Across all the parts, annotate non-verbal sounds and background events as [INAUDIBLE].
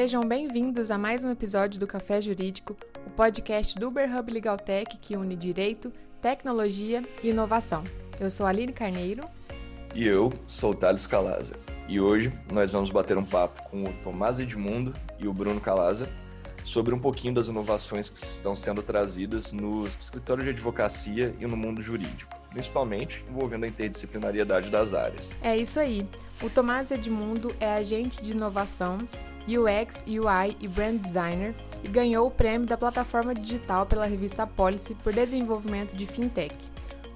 Sejam bem-vindos a mais um episódio do Café Jurídico, o podcast do Uber Hub Legal Tech que une direito, tecnologia e inovação. Eu sou Aline Carneiro. E eu sou Thales Calaza. E hoje nós vamos bater um papo com o Tomás Edmundo e o Bruno Calaza sobre um pouquinho das inovações que estão sendo trazidas nos escritórios de advocacia e no mundo jurídico, principalmente envolvendo a interdisciplinariedade das áreas. É isso aí. O Tomás Edmundo é agente de inovação, UX, UI e Brand Designer e ganhou o prêmio da plataforma digital pela revista Policy por desenvolvimento de fintech.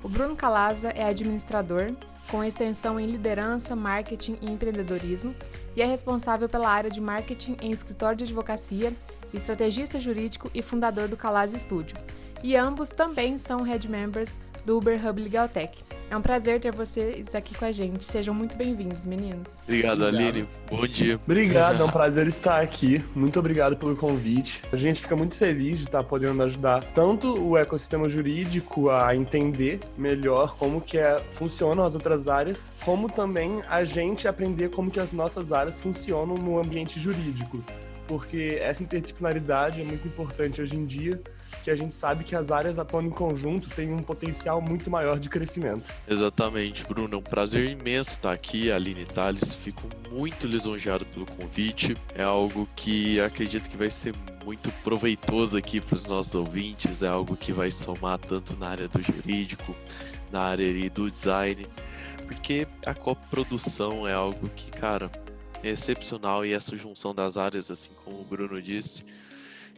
O Bruno Calaza é administrador, com extensão em liderança, marketing e empreendedorismo, e é responsável pela área de marketing em escritório de advocacia, estrategista jurídico e fundador do Calaz Studio. E ambos também são head members do Uber Hub Legal Tech. É um prazer ter vocês aqui com a gente. Sejam muito bem-vindos, meninos. Obrigado, obrigado, Aline. Bom dia. Obrigado, é um [LAUGHS] prazer estar aqui. Muito obrigado pelo convite. A gente fica muito feliz de estar podendo ajudar tanto o ecossistema jurídico a entender melhor como que é, funcionam as outras áreas, como também a gente aprender como que as nossas áreas funcionam no ambiente jurídico. Porque essa interdisciplinaridade é muito importante hoje em dia que a gente sabe que as áreas atuando em conjunto têm um potencial muito maior de crescimento. Exatamente, Bruno. É um prazer imenso estar aqui, Aline Thales. Fico muito lisonjeado pelo convite. É algo que acredito que vai ser muito proveitoso aqui para os nossos ouvintes. É algo que vai somar tanto na área do jurídico, na área do design, porque a coprodução é algo que, cara, é excepcional e essa junção das áreas, assim como o Bruno disse,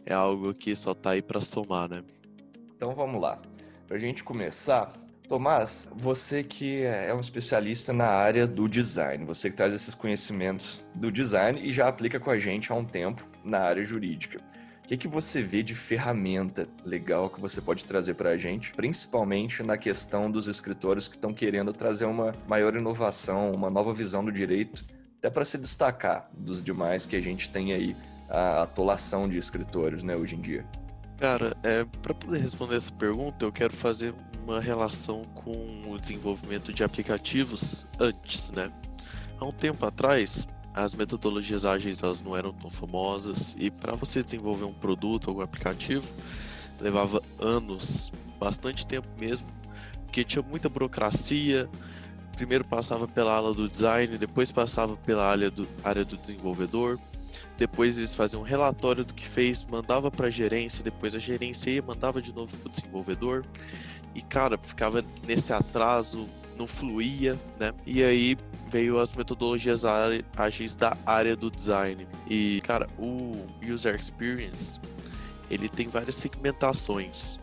é algo que só tá aí para somar, né? Então vamos lá. Pra gente começar, Tomás, você que é um especialista na área do design, você que traz esses conhecimentos do design e já aplica com a gente há um tempo na área jurídica. O que, que você vê de ferramenta legal que você pode trazer para a gente, principalmente na questão dos escritórios que estão querendo trazer uma maior inovação, uma nova visão do direito, até para se destacar dos demais que a gente tem aí a atolação de escritores, né, hoje em dia? Cara, é, para poder responder essa pergunta, eu quero fazer uma relação com o desenvolvimento de aplicativos antes, né? Há um tempo atrás, as metodologias ágeis elas não eram tão famosas e para você desenvolver um produto, algum aplicativo, levava anos, bastante tempo mesmo, porque tinha muita burocracia. Primeiro passava pela ala do design, depois passava pela área do, área do desenvolvedor, depois eles faziam um relatório do que fez, mandava para a gerência, depois a gerência ia, mandava de novo para o desenvolvedor. E cara, ficava nesse atraso, não fluía, né? E aí veio as metodologias ágeis da área do design. E cara, o user experience, ele tem várias segmentações.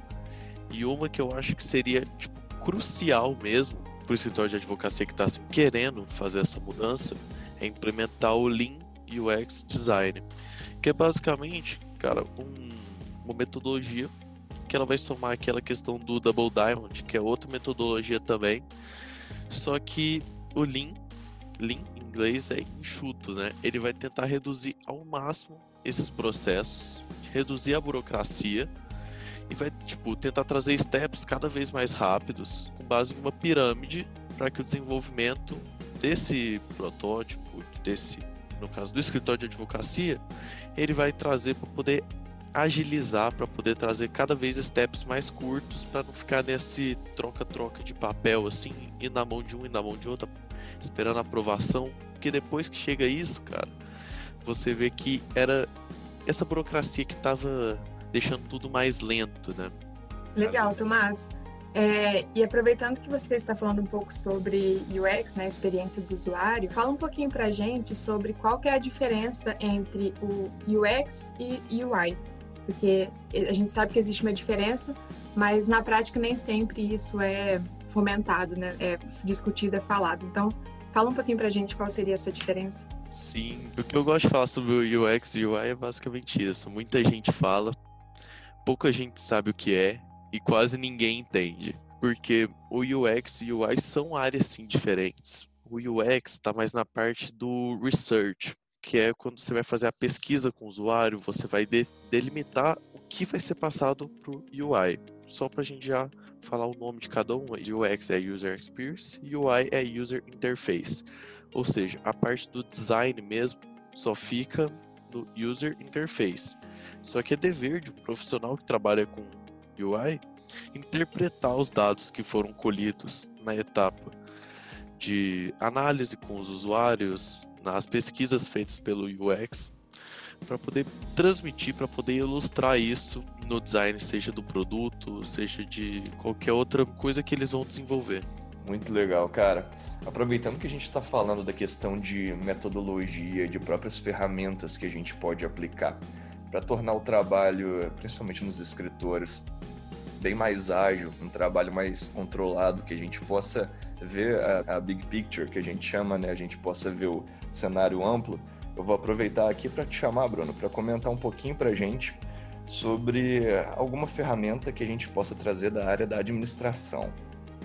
E uma que eu acho que seria tipo, crucial mesmo para o escritório de advocacia que está querendo fazer essa mudança é implementar o Lean UX Design, que é basicamente, cara, um, uma metodologia que ela vai somar aquela questão do Double Diamond, que é outra metodologia também, só que o Lean, Lean em inglês é enxuto, né? Ele vai tentar reduzir ao máximo esses processos, reduzir a burocracia e vai tipo tentar trazer steps cada vez mais rápidos, com base em uma pirâmide para que o desenvolvimento desse protótipo, desse no caso do escritório de advocacia, ele vai trazer para poder agilizar, para poder trazer cada vez steps mais curtos, para não ficar nesse troca-troca de papel assim, e na mão de um e na mão de outro, esperando a aprovação. Porque depois que chega isso, cara, você vê que era essa burocracia que estava deixando tudo mais lento, né? Legal, Tomás. É, e aproveitando que você está falando um pouco sobre UX, né, experiência do usuário, fala um pouquinho para a gente sobre qual que é a diferença entre o UX e UI, porque a gente sabe que existe uma diferença, mas na prática nem sempre isso é fomentado, né, é discutido, é falado. Então, fala um pouquinho para a gente qual seria essa diferença. Sim, o que eu gosto de falar sobre o UX e UI é basicamente isso. Muita gente fala, pouca gente sabe o que é e quase ninguém entende. Porque o UX e o UI são áreas sim diferentes. O UX está mais na parte do research, que é quando você vai fazer a pesquisa com o usuário, você vai de delimitar o que vai ser passado para o UI. Só para a gente já falar o nome de cada um, UX é User Experience UI é User Interface. Ou seja, a parte do design mesmo só fica chamado User Interface. Só que é dever de um profissional que trabalha com UI interpretar os dados que foram colhidos na etapa de análise com os usuários, nas pesquisas feitas pelo UX, para poder transmitir, para poder ilustrar isso no design, seja do produto, seja de qualquer outra coisa que eles vão desenvolver. Muito legal, cara. Aproveitando que a gente está falando da questão de metodologia, de próprias ferramentas que a gente pode aplicar para tornar o trabalho, principalmente nos escritores, bem mais ágil, um trabalho mais controlado, que a gente possa ver a, a big picture, que a gente chama, né? A gente possa ver o cenário amplo. Eu vou aproveitar aqui para te chamar, Bruno, para comentar um pouquinho para a gente sobre alguma ferramenta que a gente possa trazer da área da administração,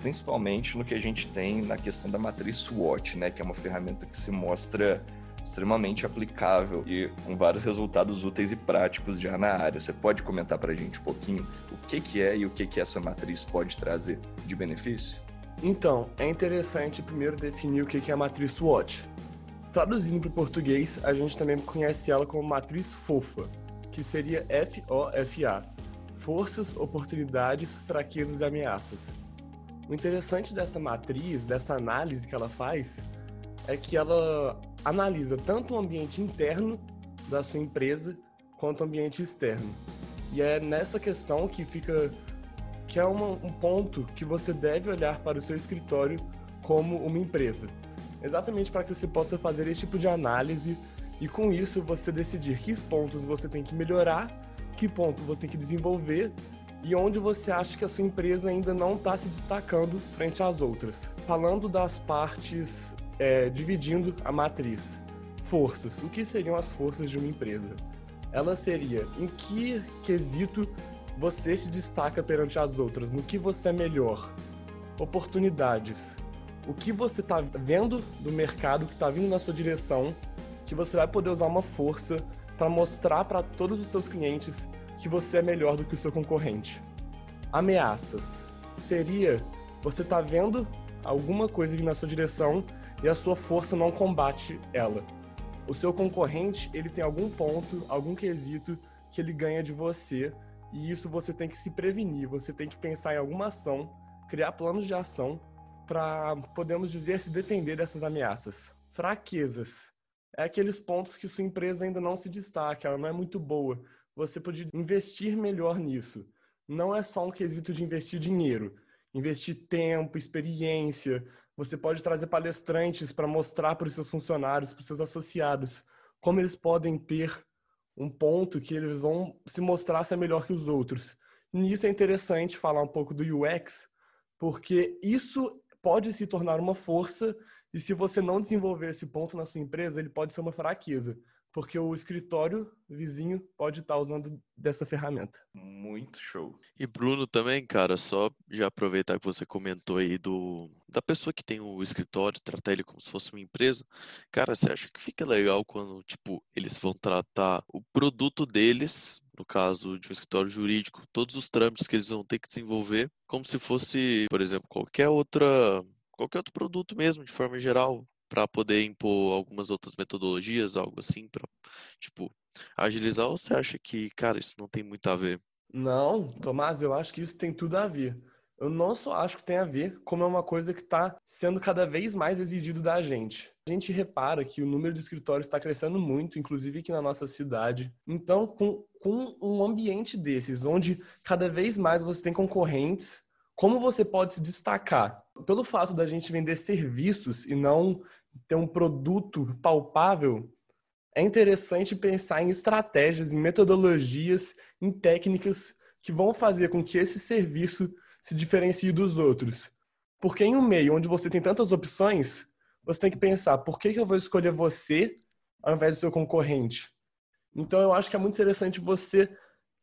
principalmente no que a gente tem na questão da matriz SWOT, né, que é uma ferramenta que se mostra extremamente aplicável e com vários resultados úteis e práticos já na área. Você pode comentar para a gente um pouquinho o que, que é e o que, que essa matriz pode trazer de benefício? Então, é interessante primeiro definir o que é a matriz SWOT. Traduzindo para o português, a gente também conhece ela como matriz FOFA, que seria FOFA, Forças, Oportunidades, Fraquezas e Ameaças. O interessante dessa matriz, dessa análise que ela faz, é que ela analisa tanto o ambiente interno da sua empresa quanto o ambiente externo. E é nessa questão que fica que é uma, um ponto que você deve olhar para o seu escritório como uma empresa. Exatamente para que você possa fazer esse tipo de análise e com isso você decidir que pontos você tem que melhorar, que ponto você tem que desenvolver e onde você acha que a sua empresa ainda não está se destacando frente às outras. Falando das partes, é, dividindo a matriz. Forças. O que seriam as forças de uma empresa? Ela seria em que quesito você se destaca perante as outras, no que você é melhor. Oportunidades. O que você está vendo do mercado que está vindo na sua direção, que você vai poder usar uma força para mostrar para todos os seus clientes que você é melhor do que o seu concorrente. Ameaças. Seria você tá vendo alguma coisa vindo na sua direção e a sua força não combate ela. O seu concorrente, ele tem algum ponto, algum quesito que ele ganha de você e isso você tem que se prevenir, você tem que pensar em alguma ação, criar planos de ação para, podemos dizer, se defender dessas ameaças. Fraquezas. É aqueles pontos que sua empresa ainda não se destaca, ela não é muito boa. Você pode investir melhor nisso. Não é só um quesito de investir dinheiro, investir tempo, experiência. Você pode trazer palestrantes para mostrar para os seus funcionários, para os seus associados, como eles podem ter um ponto que eles vão se mostrar ser melhor que os outros. Nisso é interessante falar um pouco do UX, porque isso pode se tornar uma força e se você não desenvolver esse ponto na sua empresa, ele pode ser uma fraqueza porque o escritório vizinho pode estar usando dessa ferramenta. Muito show. E Bruno também, cara, só já aproveitar que você comentou aí do da pessoa que tem o escritório, tratar ele como se fosse uma empresa. Cara, você acha que fica legal quando, tipo, eles vão tratar o produto deles, no caso de um escritório jurídico, todos os trâmites que eles vão ter que desenvolver, como se fosse, por exemplo, qualquer outra qualquer outro produto mesmo, de forma geral, para poder impor algumas outras metodologias, algo assim, para, tipo, agilizar? Ou você acha que, cara, isso não tem muito a ver? Não, Tomás, eu acho que isso tem tudo a ver. Eu não só acho que tem a ver, como é uma coisa que está sendo cada vez mais exigido da gente. A gente repara que o número de escritórios está crescendo muito, inclusive aqui na nossa cidade. Então, com, com um ambiente desses, onde cada vez mais você tem concorrentes, como você pode se destacar? Pelo fato da gente vender serviços e não ter um produto palpável, é interessante pensar em estratégias, em metodologias, em técnicas que vão fazer com que esse serviço se diferencie dos outros. Porque em um meio onde você tem tantas opções, você tem que pensar, por que, que eu vou escolher você ao invés do seu concorrente? Então eu acho que é muito interessante você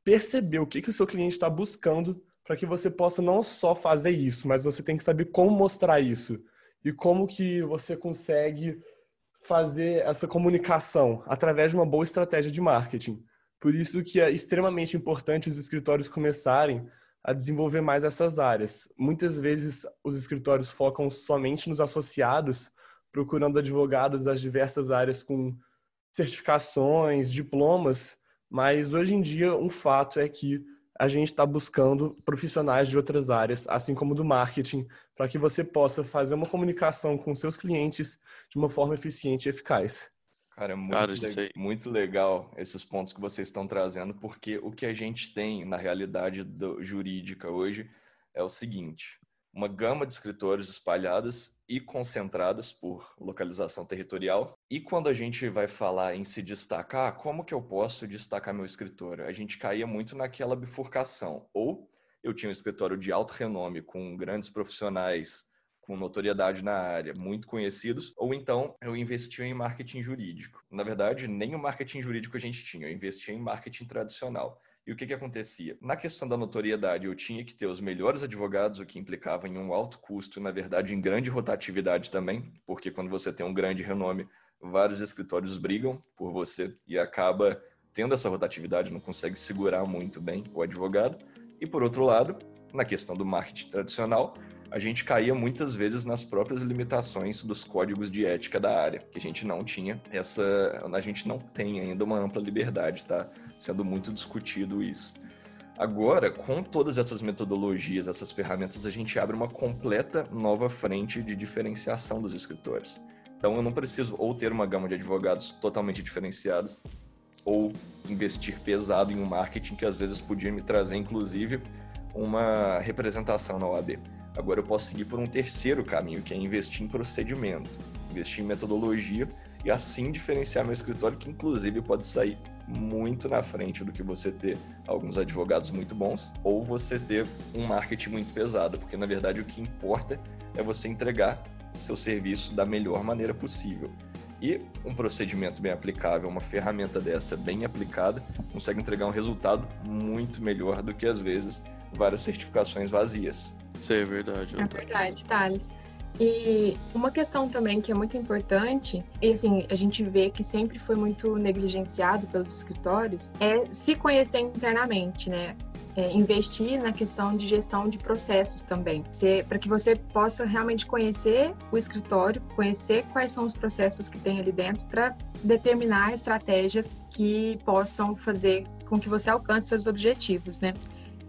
perceber o que, que o seu cliente está buscando para que você possa não só fazer isso, mas você tem que saber como mostrar isso e como que você consegue fazer essa comunicação através de uma boa estratégia de marketing. Por isso que é extremamente importante os escritórios começarem a desenvolver mais essas áreas. Muitas vezes os escritórios focam somente nos associados, procurando advogados das diversas áreas com certificações, diplomas, mas hoje em dia um fato é que a gente está buscando profissionais de outras áreas, assim como do marketing, para que você possa fazer uma comunicação com seus clientes de uma forma eficiente e eficaz. Cara, é muito, Cara, le muito legal esses pontos que vocês estão trazendo, porque o que a gente tem na realidade do, jurídica hoje é o seguinte: uma gama de escritórios espalhadas e concentradas por localização territorial. E quando a gente vai falar em se destacar, como que eu posso destacar meu escritório? A gente caía muito naquela bifurcação. Ou eu tinha um escritório de alto renome com grandes profissionais com notoriedade na área, muito conhecidos, ou então eu investia em marketing jurídico. Na verdade, nem o marketing jurídico a gente tinha, eu investia em marketing tradicional. E o que, que acontecia? Na questão da notoriedade, eu tinha que ter os melhores advogados, o que implicava em um alto custo, na verdade, em grande rotatividade também, porque quando você tem um grande renome, vários escritórios brigam por você e acaba tendo essa rotatividade, não consegue segurar muito bem o advogado. E por outro lado, na questão do marketing tradicional, a gente caía muitas vezes nas próprias limitações dos códigos de ética da área, que a gente não tinha essa, a gente não tem ainda uma ampla liberdade, tá? Sendo muito discutido isso. Agora, com todas essas metodologias, essas ferramentas, a gente abre uma completa nova frente de diferenciação dos escritores. Então, eu não preciso ou ter uma gama de advogados totalmente diferenciados, ou investir pesado em um marketing que às vezes podia me trazer, inclusive, uma representação na OAB. Agora eu posso seguir por um terceiro caminho, que é investir em procedimento, investir em metodologia e assim diferenciar meu escritório, que inclusive pode sair muito na frente do que você ter alguns advogados muito bons ou você ter um marketing muito pesado, porque na verdade o que importa é você entregar o seu serviço da melhor maneira possível. E um procedimento bem aplicável, uma ferramenta dessa bem aplicada, consegue entregar um resultado muito melhor do que às vezes várias certificações vazias. Isso é verdade. É verdade, Thales. E uma questão também que é muito importante, e assim, a gente vê que sempre foi muito negligenciado pelos escritórios, é se conhecer internamente, né? É, investir na questão de gestão de processos também, para que você possa realmente conhecer o escritório, conhecer quais são os processos que tem ali dentro, para determinar estratégias que possam fazer com que você alcance seus objetivos, né?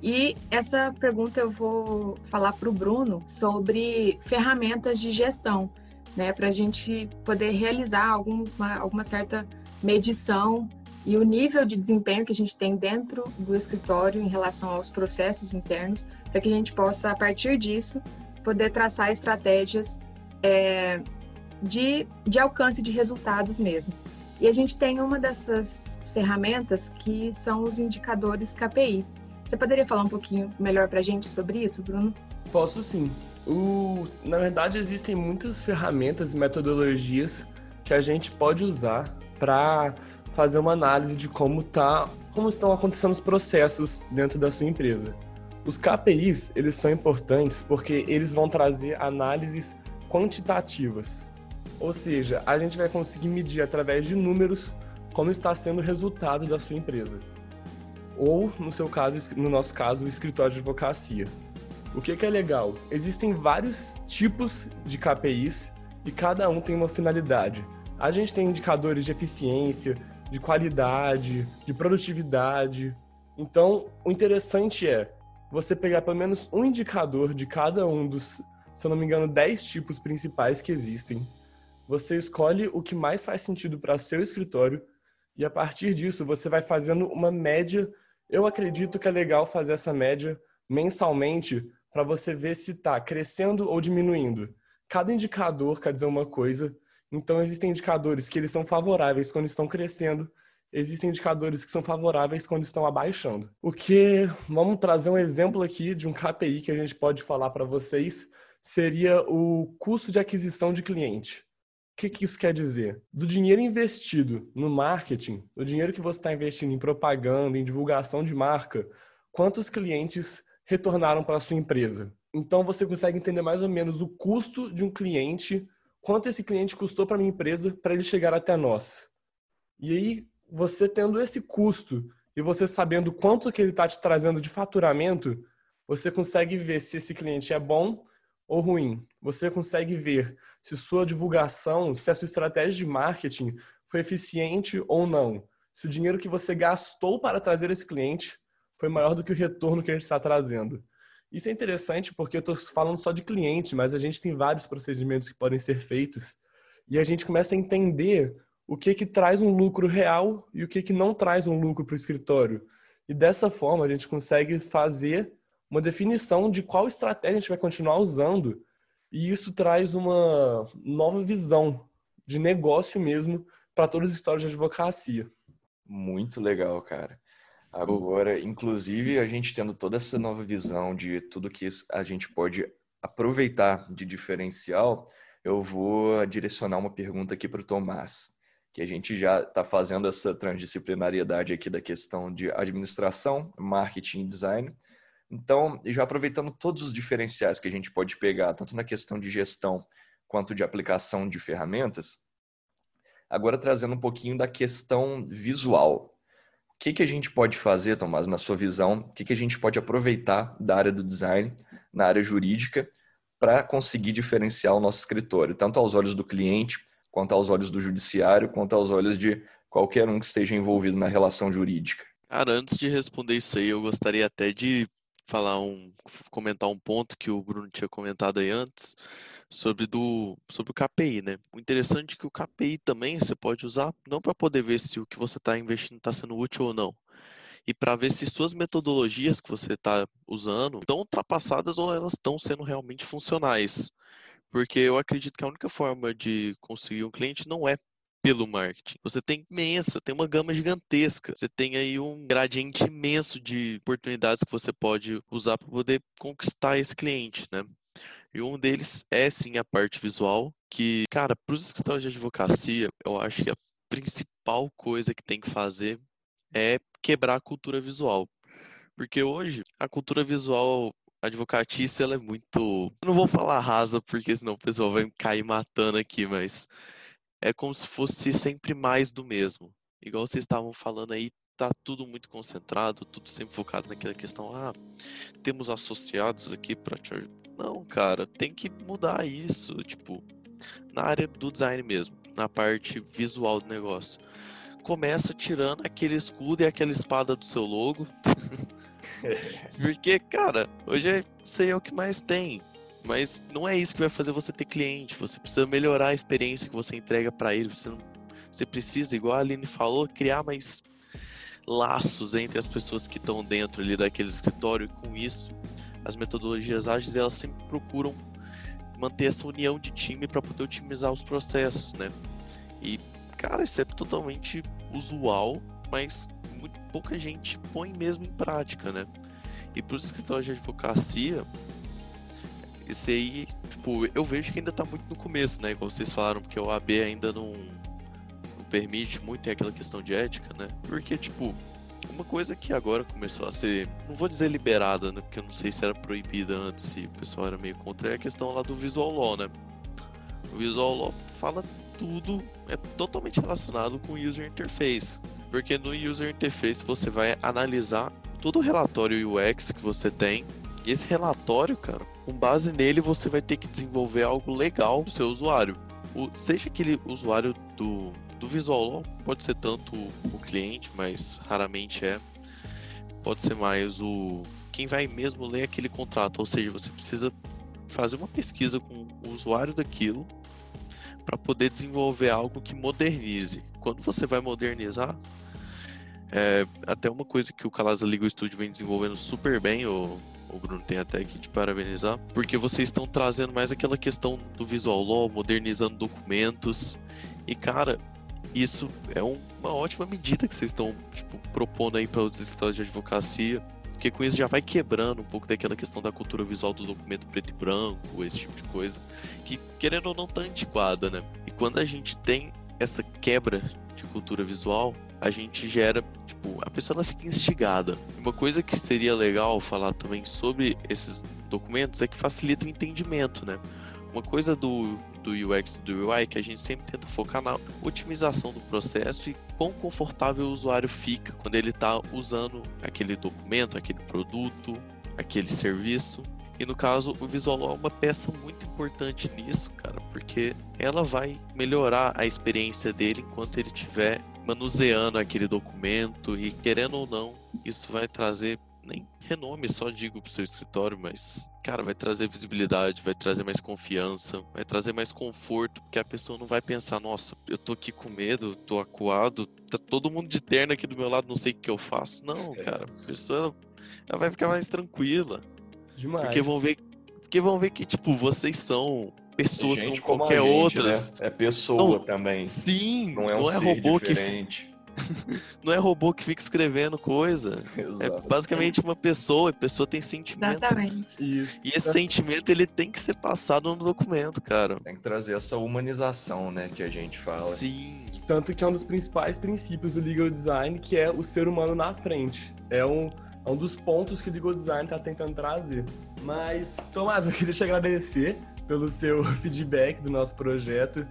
E essa pergunta eu vou falar para o Bruno sobre ferramentas de gestão, né, para a gente poder realizar alguma, alguma certa medição e o nível de desempenho que a gente tem dentro do escritório em relação aos processos internos, para que a gente possa, a partir disso, poder traçar estratégias é, de, de alcance de resultados mesmo. E a gente tem uma dessas ferramentas que são os indicadores KPI. Você poderia falar um pouquinho melhor para a gente sobre isso, Bruno? Posso sim. O, na verdade, existem muitas ferramentas e metodologias que a gente pode usar para fazer uma análise de como tá, como estão acontecendo os processos dentro da sua empresa. Os KPIs, eles são importantes porque eles vão trazer análises quantitativas. Ou seja, a gente vai conseguir medir através de números como está sendo o resultado da sua empresa ou, no seu caso, no nosso caso, o escritório de advocacia. O que, que é legal? Existem vários tipos de KPIs e cada um tem uma finalidade. A gente tem indicadores de eficiência, de qualidade, de produtividade. Então, o interessante é você pegar pelo menos um indicador de cada um dos, se eu não me engano, 10 tipos principais que existem. Você escolhe o que mais faz sentido para seu escritório e a partir disso você vai fazendo uma média eu acredito que é legal fazer essa média mensalmente para você ver se está crescendo ou diminuindo. Cada indicador quer dizer uma coisa, então existem indicadores que eles são favoráveis quando estão crescendo, existem indicadores que são favoráveis quando estão abaixando. O que, vamos trazer um exemplo aqui de um KPI que a gente pode falar para vocês, seria o custo de aquisição de cliente que, que isso quer dizer? Do dinheiro investido no marketing, do dinheiro que você está investindo em propaganda, em divulgação de marca, quantos clientes retornaram para a sua empresa? Então você consegue entender mais ou menos o custo de um cliente, quanto esse cliente custou para a minha empresa para ele chegar até nós. E aí, você tendo esse custo e você sabendo quanto que ele está te trazendo de faturamento, você consegue ver se esse cliente é bom ou ruim. Você consegue ver se sua divulgação, se a sua estratégia de marketing foi eficiente ou não. Se o dinheiro que você gastou para trazer esse cliente foi maior do que o retorno que gente está trazendo. Isso é interessante porque eu estou falando só de cliente, mas a gente tem vários procedimentos que podem ser feitos e a gente começa a entender o que que traz um lucro real e o que que não traz um lucro para o escritório. E dessa forma a gente consegue fazer uma definição de qual estratégia a gente vai continuar usando e isso traz uma nova visão de negócio mesmo para todas as histórias de advocacia. Muito legal, cara. Agora, inclusive, a gente tendo toda essa nova visão de tudo que a gente pode aproveitar de diferencial, eu vou direcionar uma pergunta aqui para o Tomás, que a gente já está fazendo essa transdisciplinariedade aqui da questão de administração, marketing e design. Então, já aproveitando todos os diferenciais que a gente pode pegar, tanto na questão de gestão quanto de aplicação de ferramentas, agora trazendo um pouquinho da questão visual. O que, que a gente pode fazer, Tomás, na sua visão? O que, que a gente pode aproveitar da área do design, na área jurídica, para conseguir diferenciar o nosso escritório, tanto aos olhos do cliente, quanto aos olhos do judiciário, quanto aos olhos de qualquer um que esteja envolvido na relação jurídica? Cara, antes de responder isso aí, eu gostaria até de falar um, comentar um ponto que o Bruno tinha comentado aí antes sobre do sobre o KPI, né? O interessante é que o KPI também você pode usar não para poder ver se o que você está investindo está sendo útil ou não, e para ver se suas metodologias que você está usando estão ultrapassadas ou elas estão sendo realmente funcionais. Porque eu acredito que a única forma de conseguir um cliente não é pelo marketing. Você tem imensa, tem uma gama gigantesca. Você tem aí um gradiente imenso de oportunidades que você pode usar para poder conquistar esse cliente, né? E um deles é sim a parte visual, que, cara, para os escritórios de advocacia, eu acho que a principal coisa que tem que fazer é quebrar a cultura visual. Porque hoje a cultura visual advocatícia ela é muito. Eu não vou falar rasa, porque senão o pessoal vai cair matando aqui, mas é como se fosse sempre mais do mesmo. Igual vocês estavam falando aí, tá tudo muito concentrado, tudo sempre focado naquela questão, ah, temos associados aqui para te ajudar. Não, cara, tem que mudar isso, tipo, na área do design mesmo, na parte visual do negócio. Começa tirando aquele escudo e aquela espada do seu logo. [LAUGHS] [LAUGHS] Porque, cara, hoje é, isso aí é o que mais tem. Mas não é isso que vai fazer você ter cliente. Você precisa melhorar a experiência que você entrega para ele. Você, não, você precisa, igual a Aline falou, criar mais laços entre as pessoas que estão dentro ali daquele escritório. E com isso, as metodologias ágeis elas sempre procuram manter essa união de time para poder otimizar os processos, né? E, cara, isso é totalmente usual, mas muito pouca gente põe mesmo em prática, né? E para os escritórios de advocacia, esse aí, tipo, eu vejo que ainda tá muito no começo, né? Igual vocês falaram, porque o AB ainda não, não permite muito, tem aquela questão de ética, né? Porque, tipo, uma coisa que agora começou a ser, não vou dizer liberada, né? Porque eu não sei se era proibida antes, se o pessoal era meio contra, é a questão lá do Visual Law, né? O Visual Law fala tudo, é totalmente relacionado com User Interface. Porque no User Interface você vai analisar todo o relatório UX que você tem e esse relatório, cara, com base nele você vai ter que desenvolver algo legal pro seu usuário. O, seja aquele usuário do, do Visual pode ser tanto o cliente, mas raramente é. Pode ser mais o quem vai mesmo ler aquele contrato, ou seja, você precisa fazer uma pesquisa com o usuário daquilo para poder desenvolver algo que modernize. Quando você vai modernizar, é, até uma coisa que o Calasa Legal Studio vem desenvolvendo super bem, o o Bruno tem até que te parabenizar, porque vocês estão trazendo mais aquela questão do visual law, modernizando documentos. E cara, isso é um, uma ótima medida que vocês estão tipo, propondo aí para os escritórios de advocacia. Porque com isso já vai quebrando um pouco daquela questão da cultura visual do documento preto e branco, esse tipo de coisa, que querendo ou não tá antiquada, né? E quando a gente tem essa quebra de cultura visual, a gente gera, tipo, a pessoa ela fica instigada. Uma coisa que seria legal falar também sobre esses documentos é que facilita o entendimento, né? Uma coisa do, do UX e do UI que a gente sempre tenta focar na otimização do processo e quão confortável o usuário fica quando ele está usando aquele documento, aquele produto, aquele serviço. E no caso, o visual é uma peça muito importante nisso, cara, porque ela vai melhorar a experiência dele enquanto ele estiver manuseando aquele documento e querendo ou não, isso vai trazer nem renome só digo pro seu escritório, mas cara, vai trazer visibilidade, vai trazer mais confiança, vai trazer mais conforto, porque a pessoa não vai pensar, nossa, eu tô aqui com medo, tô acuado, tá todo mundo de terno aqui do meu lado, não sei o que eu faço. Não, é. cara, a pessoa ela vai ficar mais tranquila. Demais. Porque vão ver, porque vão ver que tipo, vocês são pessoas como qualquer gente, outras. Né? É pessoa não, também. Sim, não é, um não é robô diferente. que [LAUGHS] não é robô que fica escrevendo coisa. Exato. É basicamente uma pessoa, a pessoa tem sentimento. Exatamente. Isso. E esse sentimento ele tem que ser passado no documento, cara. Tem que trazer essa humanização, né, que a gente fala. Sim. Tanto que é um dos principais princípios do legal design, que é o ser humano na frente. É um, é um dos pontos que o legal design está tentando trazer. Mas, Tomás, eu queria te agradecer pelo seu [LAUGHS] feedback do nosso projeto.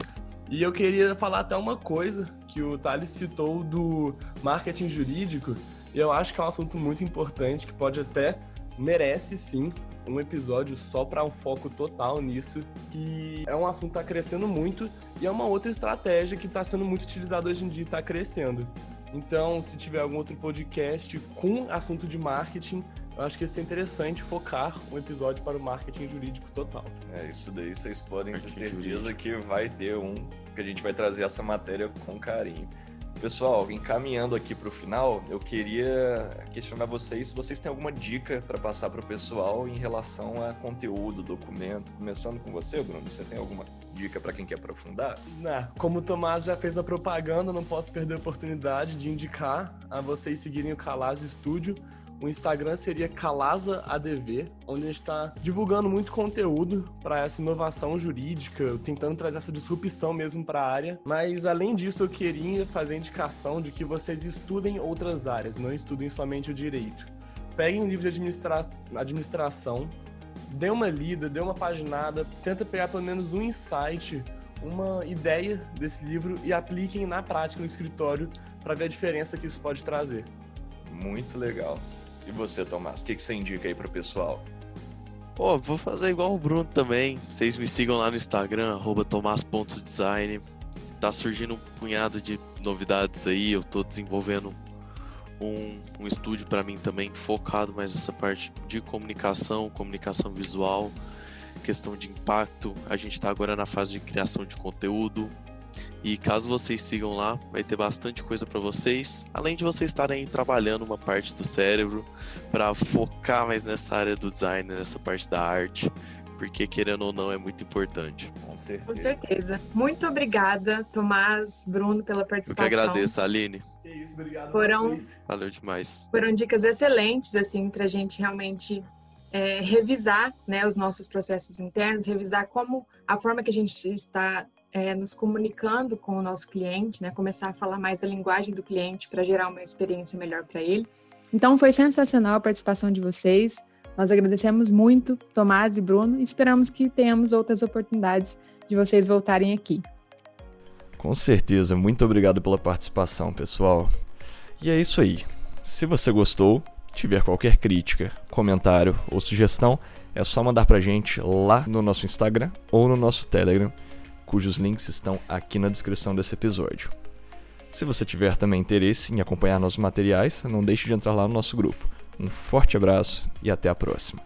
E eu queria falar até uma coisa que o Thales citou do marketing jurídico. E eu acho que é um assunto muito importante que pode até merece sim um episódio só para um foco total nisso, que é um assunto que está crescendo muito e é uma outra estratégia que está sendo muito utilizada hoje em dia e está crescendo. Então, se tiver algum outro podcast com assunto de marketing, eu acho que ia ser interessante focar um episódio para o marketing jurídico total. É, isso daí vocês podem ter certeza que vai ter um, que a gente vai trazer essa matéria com carinho. Pessoal, encaminhando aqui para o final, eu queria questionar vocês se vocês têm alguma dica para passar para o pessoal em relação a conteúdo, documento. Começando com você, Bruno, você tem alguma dica para quem quer aprofundar? Não, como o Tomás já fez a propaganda, não posso perder a oportunidade de indicar a vocês seguirem o Calaz Studio o Instagram seria Calaza ADV, onde a gente está divulgando muito conteúdo para essa inovação jurídica, tentando trazer essa disrupção mesmo para a área. Mas além disso, eu queria fazer a indicação de que vocês estudem outras áreas, não estudem somente o direito. Peguem um livro de administra administração, dê uma lida, dê uma paginada, tenta pegar pelo menos um insight, uma ideia desse livro e apliquem na prática no escritório para ver a diferença que isso pode trazer. Muito legal. E você, Tomás, o que, que você indica aí pro pessoal? Pô, vou fazer igual o Bruno também. Vocês me sigam lá no Instagram, tomás.design. Tá surgindo um punhado de novidades aí. Eu tô desenvolvendo um, um estúdio para mim também focado mais nessa parte de comunicação, comunicação visual, questão de impacto. A gente está agora na fase de criação de conteúdo, e caso vocês sigam lá, vai ter bastante coisa para vocês, além de vocês estarem trabalhando uma parte do cérebro para focar mais nessa área do design, nessa parte da arte, porque querendo ou não é muito importante. Com certeza. Com certeza. Muito obrigada, Tomás, Bruno, pela participação. Eu que agradeço, Aline. Que isso, obrigado. Foram, Valeu demais. Foram dicas excelentes, assim, para a gente realmente é, revisar né, os nossos processos internos, revisar como a forma que a gente está é, nos comunicando com o nosso cliente, né? Começar a falar mais a linguagem do cliente para gerar uma experiência melhor para ele. Então foi sensacional a participação de vocês. Nós agradecemos muito, Tomás e Bruno, e esperamos que tenhamos outras oportunidades de vocês voltarem aqui. Com certeza, muito obrigado pela participação, pessoal. E é isso aí. Se você gostou, tiver qualquer crítica, comentário ou sugestão, é só mandar pra gente lá no nosso Instagram ou no nosso Telegram cujos links estão aqui na descrição desse episódio. Se você tiver também interesse em acompanhar nossos materiais, não deixe de entrar lá no nosso grupo. Um forte abraço e até a próxima.